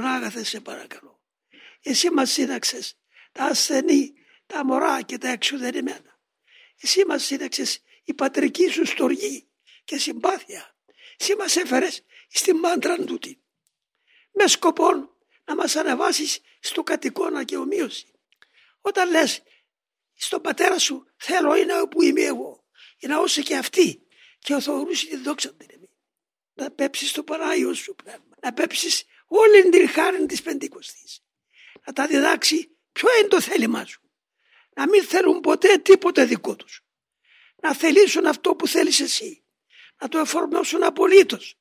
Πανάγαθε σε παρακαλώ. Εσύ μας σύναξες τα ασθενή, τα μωρά και τα εξουδενημένα. Εσύ μας σύναξες η πατρική σου στοργή και συμπάθεια. Εσύ μας έφερες στη μάντρα τούτη. Με σκοπό να μας ανεβάσεις στο κατοικώνα και ομοίωση. Όταν λες στον πατέρα σου θέλω είναι όπου είμαι εγώ. Για να όσο και αυτή και ο Θεορούς τη δόξα την Να πέψεις το Πανάγιο σου πνεύμα. Να πέψεις όλη την χάρη της Πεντηκοστής. Να τα διδάξει ποιο είναι το θέλημά σου. Να μην θέλουν ποτέ τίποτε δικό τους. Να θελήσουν αυτό που θέλεις εσύ. Να το εφαρμόσουν απολύτως.